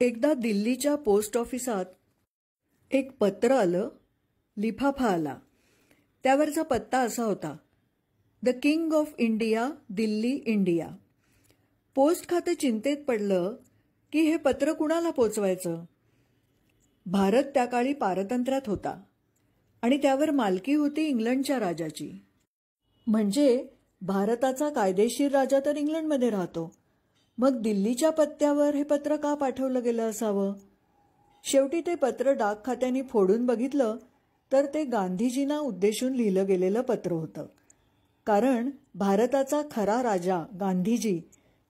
एकदा दिल्लीच्या पोस्ट ऑफिसात एक पत्र आलं लिफाफा आला. त्यावरचा पत्ता असा होता the king of India Delhi India. Post खातं चिंतेत पडलं की हे पत्र कुणाला पोचवायचं? भारत त्या काळी पारतंत्र्यात होता आणि त्यावर मालकी होती इंग्लंडच्या राजाची. म्हणजे भारताचा कायदेशीर राजा तर इंग्लंडमध्ये राहतो. मग दिल्लीच्या पत्त्यावर हे पत्र का पाठवलं गेलं असावं? शेवटी ते पत्र डाक खात्याने फोडून बघितलं तर ते गांधीजींना उद्देशून लिहिलं गेलेलं पत्र होतं. कारण भारताचा खरा राजा गांधीजी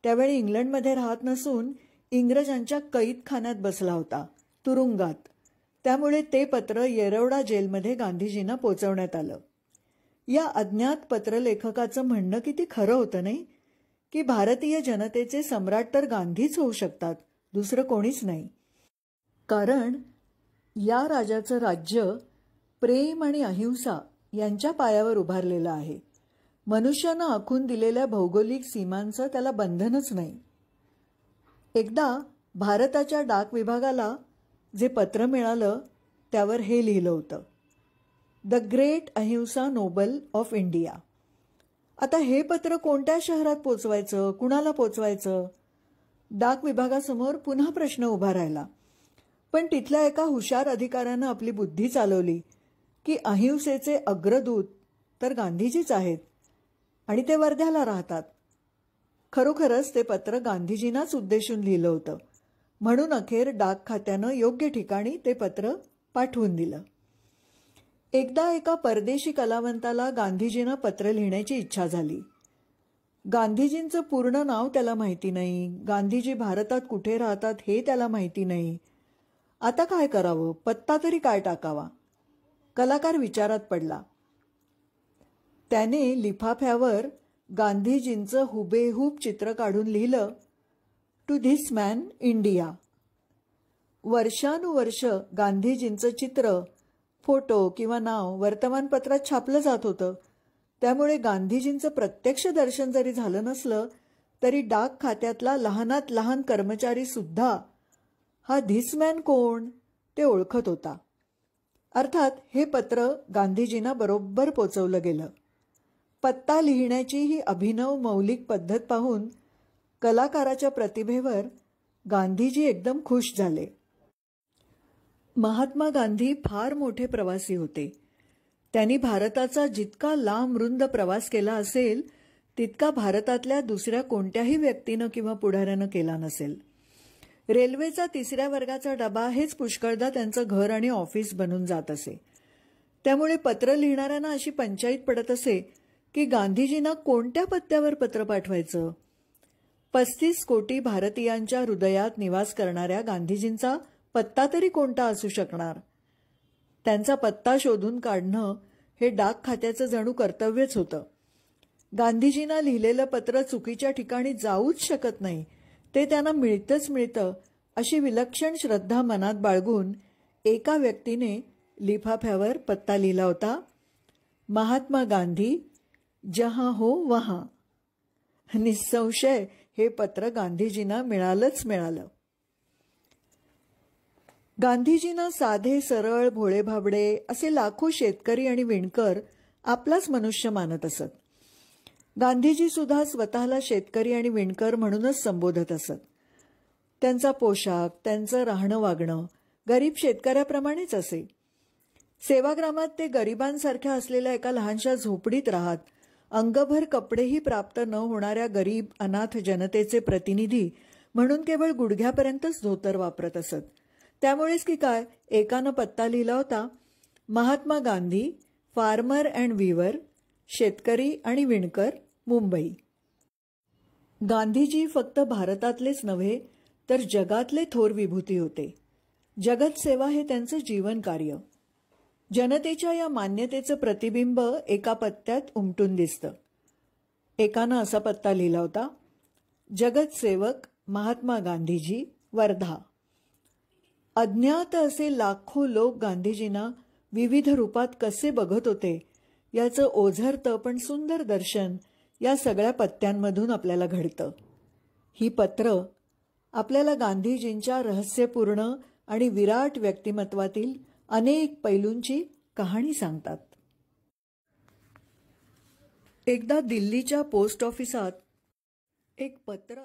त्यावेळी इंग्लंडमध्ये राहत नसून इंग्रजांच्या कैदखान्यात बसला होता तुरुंगात. त्यामुळे ते पत्र येरवडा जेलमध्ये गांधीजींना पोचवण्यात आलं. या अज्ञात पत्रलेखकाचं म्हणणं किती खरं होतं नाही? की भारतीय जनतेचे सम्राट तर गांधीच होऊ शकतात दुसरं कोणीच नाही. कारण या राजाचं राज्य प्रेम आणि अहिंसा यांच्या पायावर उभारलेलं आहे. मनुष्यानं आखून दिलेल्या भौगोलिक सीमांचं त्याला बंधनच नाही. एकदा भारताच्या डाक विभागाला जे पत्र मिळालं त्यावर हे लिहिलं होतं. The great ahimsa noble of India. आता हे पत्र कोणत्या शहरात पोचवायचं? कुणाला पोचवायचं? डाक विभागासमोर पुन्हा प्रश्न उभा राहिला. पण तिथल्या एका हुशार अधिकाऱ्यानं आपली बुद्धी चालवली की अहिंसेचे अग्रदूत तर गांधीजीच आहेत आणि ते वर्ध्याला राहतात. खरोखरच ते पत्र गांधीजींनाच उद्देशून लिहिलं होतं. म्हणून अखेर डाक खात्यानं योग्य ठिकाणी ते पत्र पाठवून दिलं. एकदा एका परदेशी कलावंताला गांधीजींना पत्र लिहिण्याची इच्छा झाली. गांधीजींचं पूर्ण नाव त्याला माहिती नाही. गांधीजी भारतात कुठे राहतात हे त्याला माहिती नाही. आता काय करावं? पत्ता तरी काय टाकावा? कलाकार विचारात पडला. त्याने लिफाफ्यावर गांधीजींचं हुबेहूब चित्र काढून लिहिलं टू धिस मॅन इंडिया. वर्षानुवर्ष गांधीजींचं चित्र फोटो किंवा नाव वर्तमानपत्रात छापलं जात होतं. त्यामुळे गांधीजींचं प्रत्यक्ष दर्शन जरी झालं नसलं तरी डाक खात्यातला लहानात लहान कर्मचारी सुद्धा हा धिसमॅन कोण? ते ओळखत होता. अर्थात हे पत्र गांधीजींना बरोबर पोचवलं गेलं. पत्ता लिहिण्याची ही अभिनव मौलिक पद्धत पाहून कलाकाराच्या प्रतिभेवर गांधीजी एकदम खुश झाले. महात्मा गांधी फार मोठे प्रवासी होते. त्यांनी भारताचा जितका लांब रुंद प्रवास केला असेल तितका भारतातल्या दुसऱ्या कोणत्याही व्यक्तीनं किंवा पुढाऱ्यानं केला नसेल. रेल्वेचा तिसऱ्या वर्गाचा डबा हेच पुष्कळदा त्यांचं घर आणि ऑफिस बनून जात असे. त्यामुळे पत्र लिहिणाऱ्यांना अशी पंचायत पडत असे की गांधीजींना कोणत्या पत्त्यावर पत्र पाठवायचं? पस्तीस कोटी भारतीयांच्या हृदयात निवास करणाऱ्या गांधीजींचा पत्ता तरी कोणता असू शकणार? त्यांचा पत्ता शोधून काढणं हे डाक खात्याचं जणू कर्तव्यच होतं. गांधीजींना लिहिलेलं पत्र चुकीच्या ठिकाणी जाऊच शकत नाही. ते त्यांना मिळतंच मिळतं अशी विलक्षण श्रद्धा मनात बाळगून एका व्यक्तीने लिफाफ्यावर पत्ता लिहिला होता महात्मा गांधी जहा हो वहा. निसंशय हे पत्र गांधीजींना मिळालंच मिळालं. गांधीजींना साधे सरळ भोळे भाबडे असे लाखो शेतकरी आणि विणकर आपलाच मनुष्य मानत असत. गांधीजी सुद्धा स्वतःला शेतकरी आणि विणकर म्हणूनच संबोधत असत. त्यांचा पोशाख त्यांचं राहणं वागणं गरीब शेतकऱ्याप्रमाणेच असे. सेवाग्रामात ते गरिबांसारख्या असलेल्या एका लहानशा झोपडीत राहत अंगभर कपडेही प्राप्त न होणाऱ्या गरीब अनाथ जनतेचे प्रतिनिधी म्हणून केवळ गुडघ्यापर्यंतच धोतर वापरत असत. त्यामुळेच की काय? एकानं पत्ता लिहिला होता महात्मा गांधी फार्मर अँड विवर शेतकरी आणि विणकर मुंबई. गांधीजी फक्त भारतातलेच नव्हे तर जगातले थोर विभूती होते. जगतसेवा हे त्यांचं जीवन कार्य. जनतेच्या या मान्यतेचं प्रतिबिंब एका पत्त्यात उमटून दिसतं. एकानं असा पत्ता लिहिला होता जगतसेवक महात्मा गांधीजी वर्धा. अज्ञात असे लाखो लोक गांधीजींना विविध रूपात कसे बघत होते याचं ओझरतं पण सुंदर दर्शन या सगळ्या पत्त्यांमधून आपल्याला घडतं. ही पत्र आपल्याला गांधीजींच्या रहस्यपूर्ण आणि विराट व्यक्तिमत्वातील अनेक पैलूंची कहाणी सांगतात. एकदा दिल्लीच्या पोस्ट ऑफिसात एक पत्र